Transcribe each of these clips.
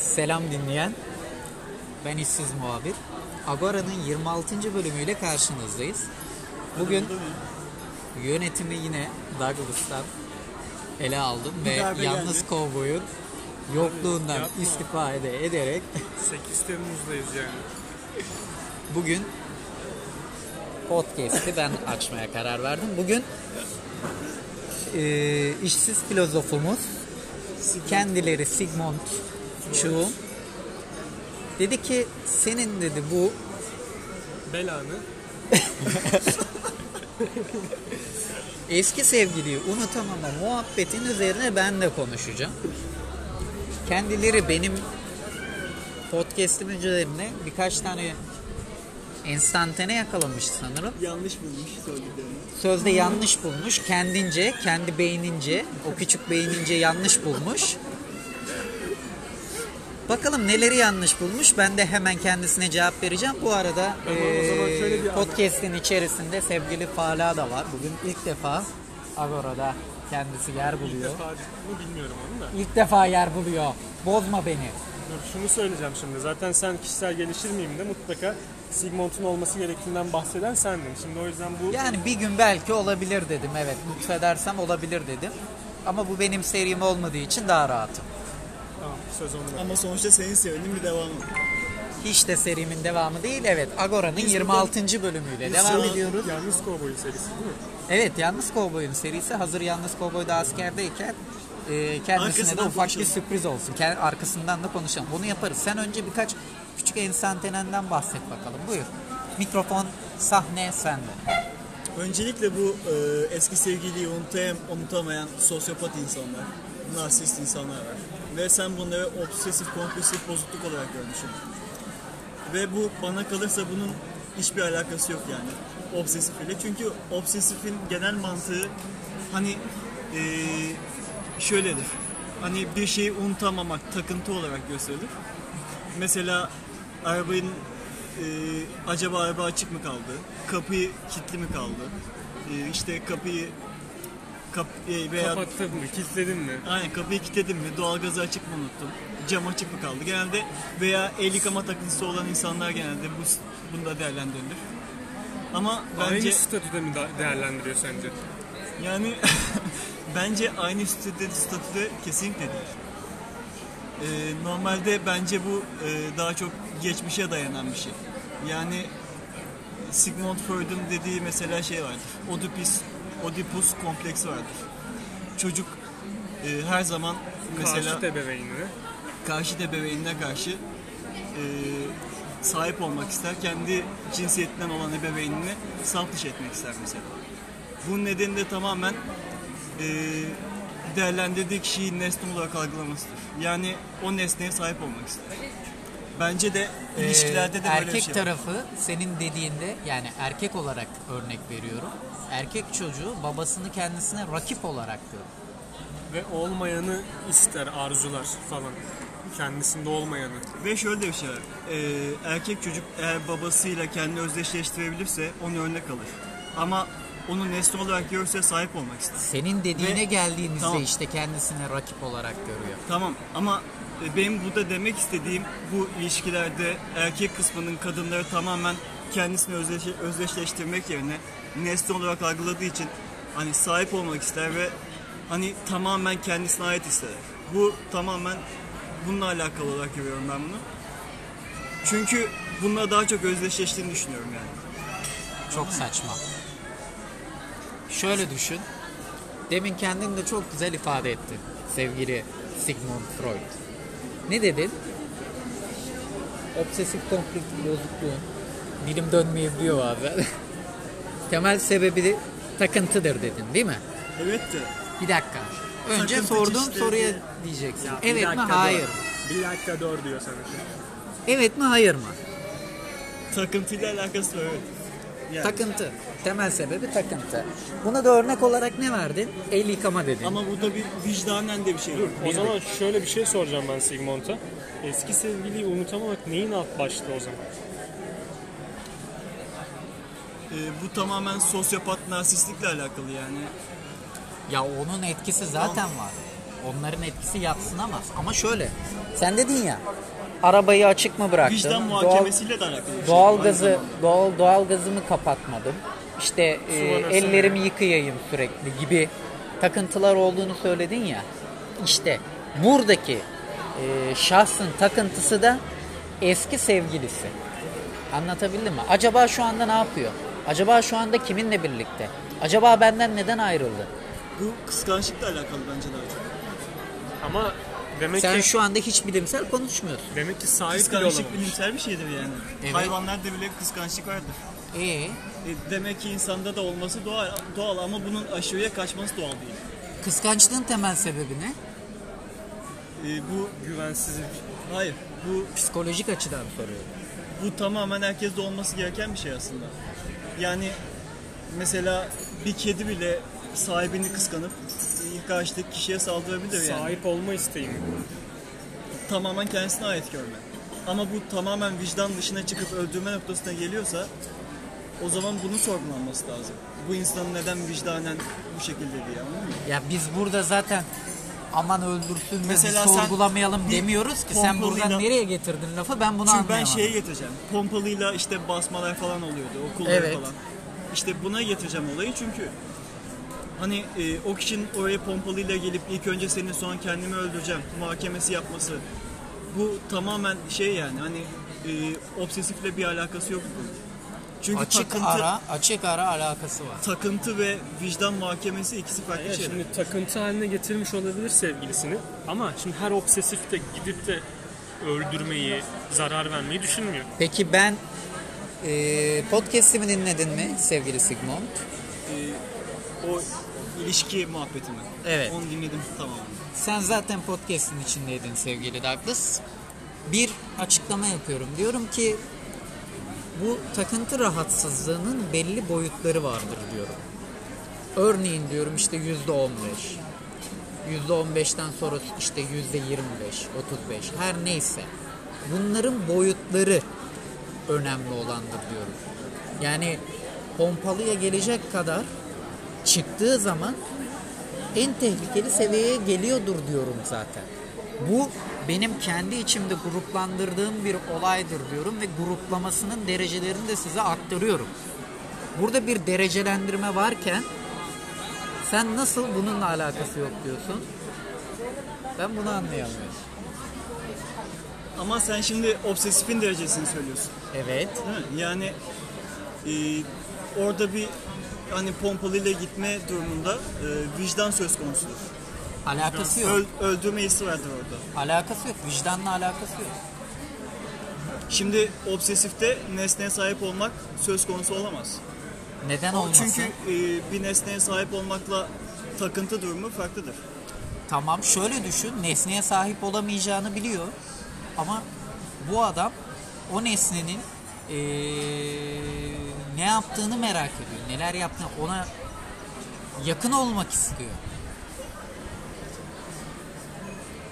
Selam dinleyen. Ben işsiz muhabir. Agora'nın 26. bölümüyle karşınızdayız. Bugün yönetimi yine Douglas'tan ele aldım ve darbe yalnız geldi. kovboyun yokluğundan yapma. istifa ede- ederek 8 Temmuz'dayız yani. bugün podcast'i ben açmaya karar verdim. Bugün e, işsiz filozofumuz kendileri Sigmund Chu'un dedi ki senin dedi bu Belanı eski sevgiliyi unutamama muhabbetin üzerine ben de konuşacağım. Kendileri benim podcast'im üzerine birkaç tane enstantane yakalamış sanırım. Yanlış bulmuş söylediklerini. Sözde yanlış bulmuş. Kendince, kendi beynince, o küçük beynince yanlış bulmuş. Bakalım neleri yanlış bulmuş. Ben de hemen kendisine cevap vereceğim. Bu arada bir- podcast'in içerisinde sevgili Fala da var. Bugün ilk defa Agora'da kendisi yer buluyor. defa mı bilmiyorum onu da. İlk defa yer buluyor. Bozma beni. Dur şunu söyleyeceğim şimdi. Zaten sen kişisel gelişir miyim de mutlaka Sigmund'un olması gerektiğinden bahseden sendin. Şimdi o yüzden bu Yani bir gün belki olabilir dedim. Evet lütfedersem olabilir dedim. Ama bu benim serim olmadığı için daha rahatım. Söz. Ama sonuçta senin sevdiğin bir devamı. Hiç de serimin devamı değil. Evet Agora'nın Biz 26. bölümüyle Biz devam ediyoruz. Yalnız Kovboy serisi değil mi? Evet Yalnız Kovboy'un serisi hazır Yalnız Kovboy da askerdeyken e, kendisine de Arkasından ufak bir konuşalım. sürpriz olsun. Arkasından da konuşalım. Bunu yaparız. Sen önce birkaç küçük enstantanenden bahset bakalım. Buyur. Mikrofon, sahne sende. Öncelikle bu e, eski sevgiliyi unutayam, unutamayan sosyopat insanlar, narsist insanlar var. Ve sen bunları obsesif kompulsif bozukluk olarak görmüşsün. Ve bu bana kalırsa bunun hiçbir alakası yok yani obsesif ile. Çünkü obsesifin genel mantığı hani e, şöyledir. Hani bir şeyi unutamamak takıntı olarak gösterilir. Mesela arabanın e, acaba araba açık mı kaldı? Kapıyı kilitli mi kaldı? E, işte kapıyı kap, e, veya Kapattın mı? Kilitledin mi? Aynen kapıyı kilitledim mi? Doğalgazı açık mı unuttum? Cam açık mı kaldı? Genelde veya el yıkama takıntısı olan insanlar genelde bu bunda değerlendirilir. Ama bence Aynı statüde mi değerlendiriyor sence? yani bence aynı statüde, statüde kesinlikle değil. Ee, normalde bence bu e, daha çok geçmişe dayanan bir şey. Yani Sigmund Freud'un dediği mesela şey vardır. Oedipus, Oedipus kompleksi vardır. Çocuk e, her zaman mesela Karşıt ebeveynine. karşı ebeveynine karşı e, sahip olmak ister. Kendi cinsiyetinden olan ebeveynini salt dışı etmek ister mesela. Bunun nedeni de tamamen e, değerlendirdiği kişiyi nesne olarak algılamasıdır. Yani o nesneye sahip olmak ister. Bence de Ee, ilişkilerde de böyle erkek bir şey var. tarafı senin dediğinde yani erkek olarak örnek veriyorum. Erkek çocuğu babasını kendisine rakip olarak görür. Ve olmayanı ister, arzular falan. Kendisinde olmayanı. Ve şöyle de bir şey var. Ee, erkek çocuk eğer babasıyla kendini özdeşleştirebilirse onu örnek alır. Ama onu nesne olarak görürse sahip olmak ister. Senin dediğine Ve- geldiğimizde Tamam. işte kendisine rakip olarak görüyor. Tamam ama e, benim burada demek istediğim bu ilişkilerde erkek kısmının kadınları tamamen kendisini özdeş- özdeşleştirmek yerine nesne olarak algıladığı için hani sahip olmak ister ve hani tamamen kendisine ait ister. Bu tamamen bununla alakalı olarak görüyorum ben bunu. Çünkü bununla daha çok özdeşleştiğini düşünüyorum yani. Çok saçma. Şöyle düşün. Demin kendin de çok güzel ifade ettin. Sevgili Sigmund Freud. Ne dedin? Obsesif kompulsif bozukluğun dilim dönmeyebiliyor bazen. Temel sebebi de takıntıdır dedin değil mi? Evet de Bir dakika. Önce Takıntı sorduğum işte soruya diye. diyeceksin. Bir evet mi hayır. Bir dakika dur diyor sana. Evet mi hayır mı? takıntıyla alakası var evet. Yani. Takıntı. Temel sebebi takıntı. Buna da örnek olarak ne verdin? El yıkama dedin. Ama burada bir vicdanen de bir şey var. O zaman şöyle bir şey soracağım ben Sigmund'a. Eski sevgiliyi unutamamak neyin alt başlığı o zaman? Ee, bu tamamen sosyopat narsistlikle alakalı yani. Ya onun etkisi zaten var. Onların etkisi yatsınamaz. Ama şöyle. Sen dedin ya. Arabayı açık mı bıraktın? Vicdan Doğal- muhakemesiyle de alakalı şey. Doğal gazı doğal doğal gazımı kapatmadım. İşte e, ellerimi yıkayayım sürekli gibi takıntılar olduğunu söyledin ya. İşte buradaki e, şahsın takıntısı da eski sevgilisi. Anlatabildim mi? Acaba şu anda ne yapıyor? Acaba şu anda kiminle birlikte? Acaba benden neden ayrıldı? Bu kıskançlıkla alakalı bence daha çok. Ama demek Sen ki şu anda hiç bilimsel konuşmuyorsun. demek ki sahip bile Kıskançlık bilimsel bir şeydir yani. Evet. Hayvanlarda bile kıskançlık vardır. Ee, E, demek ki insanda da olması doğal, doğal ama bunun aşırıya kaçması doğal değil. kıskançlığın temel sebebi ne? E, bu Güvensizlik. hayır. Bu Psikolojik açıdan soruyorum. bu tamamen herkeste olması gereken bir şey aslında. Yani mesela bir kedi bile sahibini kıskanıp karşıdaki kişiye saldırabilir yani. Sahip olma isteği mi? Tamamen kendisine ait görme. Ama bu tamamen vicdan dışına çıkıp öldürme noktasına geliyorsa o zaman bunu sorgulanması lazım. Bu insanın neden vicdanen bu şekilde diye anladın mı? Ya biz burada zaten aman öldürsün Mesela sen sorgulamayalım demiyoruz ki sen buradan nereye getirdin lafı ben bunu Çünkü ben anlayamadım. şeye getireceğim. Pompalıyla işte basmalar falan oluyordu okulda Evet. falan. İşte buna getireceğim olayı çünkü hani e, o kişinin oraya pompalıyla gelip ilk önce seni sonra kendimi öldüreceğim muhakemesi yapması bu tamamen şey yani hani e, obsesifle bir alakası yok. Çünkü açık takıntı, ara açık ara alakası var. takıntı ve vicdan muhakemesi ikisi farklı Evet, şeyler. şimdi takıntı haline getirmiş olabilir sevgilisini ama şimdi her obsesif de gidip de öldürmeyi, zarar vermeyi düşünmüyor. Peki ben e, podcast'imi dinledin mi sevgili Sigmund? E, o ilişki muhabbeti mi? Evet. Onu dinledim tamam. Sen zaten podcast'in içindeydin sevgili Douglas. Bir açıklama yapıyorum. Diyorum ki bu takıntı rahatsızlığının belli boyutları vardır diyorum. Örneğin diyorum işte yüzde on beş. Yüzde on beşten sonra işte yüzde yirmi beş, otuz beş her neyse. Bunların boyutları önemli olandır diyorum. Yani pompalıya gelecek kadar çıktığı zaman en tehlikeli seviyeye geliyordur diyorum zaten. Bu benim kendi içimde gruplandırdığım bir olaydır diyorum ve gruplamasının derecelerini de size aktarıyorum. Burada bir derecelendirme varken sen nasıl bununla alakası yok diyorsun? Ben bunu anlayamıyorum. Ama sen şimdi obsesifin derecesini söylüyorsun. Evet. Değil mi? Yani e, orada bir hani pompalıyla gitme durumunda e, vicdan söz konusudur. Alakası yok. Öl- öldürme hissi vardır orada. Alakası yok. Vicdanla alakası yok. Şimdi obsesifte nesneye sahip olmak söz konusu olamaz. Neden olmasın? Çünkü e, bir nesneye sahip olmakla takıntı durumu farklıdır. Tamam şöyle düşün. Nesneye sahip olamayacağını biliyor. Ama bu adam o nesnenin eee, ne yaptığını merak ediyor. Neler yaptığını ona yakın olmak istiyor.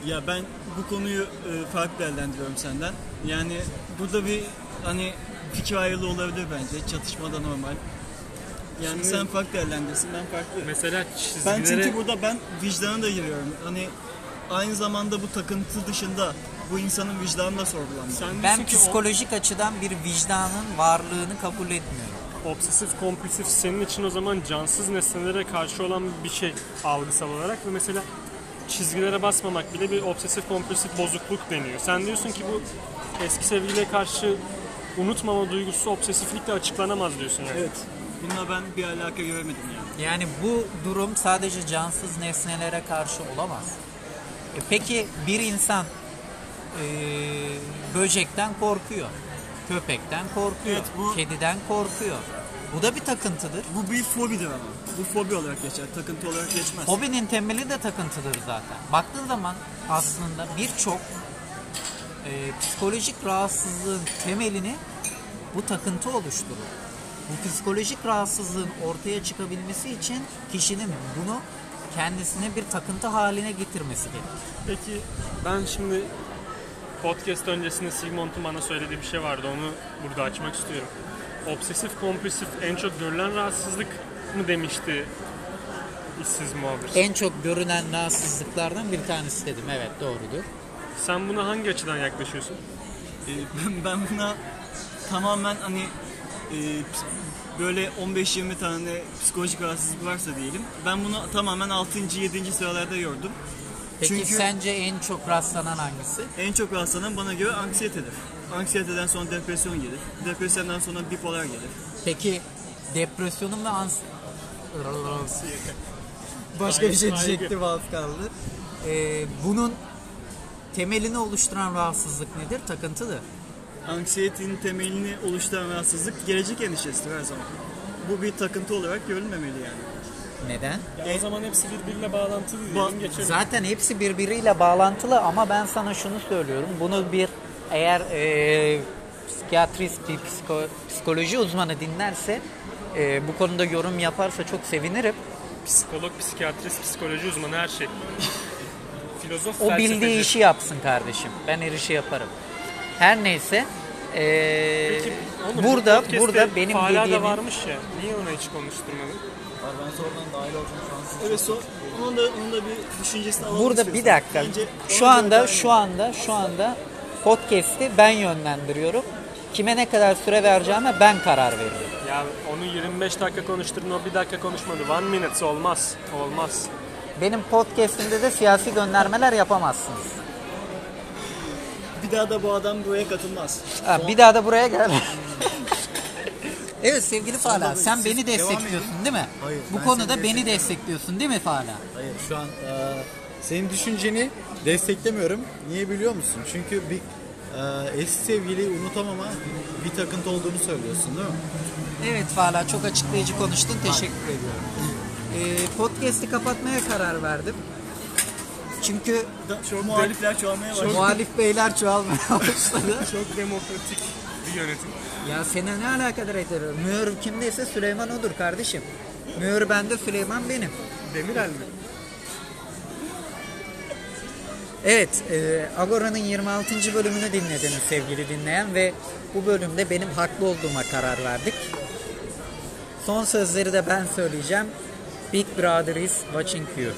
Ya ben bu konuyu e, farklı değerlendiriyorum senden. Yani burada bir hani fikir ayrılığı olabilir bence. Çatışma da normal. Yani Şimdi- sen farklı değerlendirsin ben farklı. Mesela Ben çizgilere... çünkü burada ben vicdana da giriyorum. Hani aynı zamanda bu takıntı dışında bu insanın vicdanı da sorgulanmalı. Ben ki o psikolojik açıdan bir vicdanın varlığını kabul etmiyorum. Obsesif kompulsif senin için o zaman cansız nesnelere karşı olan bir şey algısal olarak ve mesela çizgilere basmamak bile bir obsesif kompulsif bozukluk deniyor. Sen diyorsun ki bu eski sevgiliye karşı unutmama duygusu obsesiflikle açıklanamaz diyorsun yani. Evet. Bununla ben bir alaka göremedim yani. Yani bu durum sadece cansız nesnelere karşı olamaz. E peki bir insan e, böcekten korkuyor, köpekten korkuyor, Evet, bu- kediden korkuyor. Bu da bir takıntıdır. Bu bir fobidir ama. Bu fobi olarak geçer. Takıntı olarak geçmez. Hobinin temeli de takıntıdır zaten. Baktığın zaman aslında birçok e, psikolojik rahatsızlığın temelini bu takıntı oluşturur. Bu psikolojik rahatsızlığın ortaya çıkabilmesi için kişinin bunu kendisine bir takıntı haline getirmesi gerekir. Peki ben şimdi podcast öncesinde Sigmund'un bana söylediği bir şey vardı. Onu burada açmak istiyorum. Obsesif kompulsif en çok görülen rahatsızlık mı demişti işsiz muhabir. En çok görünen rahatsızlıklardan bir tanesi dedim. Evet doğrudur. Sen buna hangi açıdan yaklaşıyorsun? Ee, ben- ben buna tamamen hani e, ps- böyle 15-20 tane psikolojik rahatsızlık varsa diyelim. Ben bunu tamamen 6. 7. sıralarda gördüm. Peki Çünkü- sence en çok rastlanan hangisi? En çok rastlanan bana göre anksiyetedir. Anksiyeteden sonra depresyon gelir. Depresyondan sonra bipolar gelir. Peki depresyonun ve ans... Başka bir şey diyecektim az kaldı. Ee, bunun temelini oluşturan rahatsızlık nedir? Takıntıdır. Anksiyetenin temelini oluşturan rahatsızlık gelecek endişesidir her zaman. Bu bir takıntı olarak görülmemeli yani. Neden? Ya o zaman hepsi birbiriyle bağlantılı diyelim geçelim. Zaten hepsi birbiriyle bağlantılı ama ben sana şunu söylüyorum. Bunu bir eğer e, psikiyatrist, bir psiko- psikoloji uzmanı dinlerse e, bu konuda yorum yaparsa çok sevinirim. Psikolog, psikiyatrist, psikoloji uzmanı her şey. Filozof, O felsefeci. bildiği işi yapsın kardeşim. Ben her işi yaparım. Her neyse. e, Peki, oğlum, bu burada podcast'te burada benim Fala da varmış ya. Niye ona hiç konuşturmadın? Ben sonradan dahil olacağım Evet, so, onun da onun da bir düşüncesini alalım Burada bir istiyorsan. dakika. Bence Şu ona göre anda şu anda şu anda podcast'i ben yönlendiriyorum. Kime ne kadar süre vereceğime ben karar veriyorum. Ya onu 25 dakika konuşturdun o bir dakika konuşmadı. One minute olmaz. Olmaz. Benim podcast'imde de siyasi göndermeler yapamazsınız. Bir daha da bu adam buraya katılmaz. Ha, bir daha da buraya gel. evet sevgili Fala Sonra sen beni destekliyorsun değil mi? Hayır, Bu ben konuda seni beni destekliyorsun değil mi Fala? Hayır şu an e, senin düşünceni desteklemiyorum. Niye biliyor musun? Çünkü bir e, eski sevgiliyi unutamama bir takıntı olduğunu söylüyorsun değil mi? Evet Fala çok açıklayıcı konuştun teşekkür ediyorum. Ee, podcast'i kapatmaya karar verdim. Çünkü Da, şu muhalifler çoğalmaya başladı. muhalif beyler çoğalmaya başladı. Çok demokratik bir yönetim. Ya seni ne alakadar eder? Mühür kimdeyse Süleyman odur kardeşim. Mühür bende Süleyman benim. Demirel mi? Evet, e, Agora'nın 26. bölümünü dinlediniz sevgili dinleyen ve bu bölümde benim haklı olduğuma karar verdik. Son sözleri de ben söyleyeceğim. Big Brother is watching you.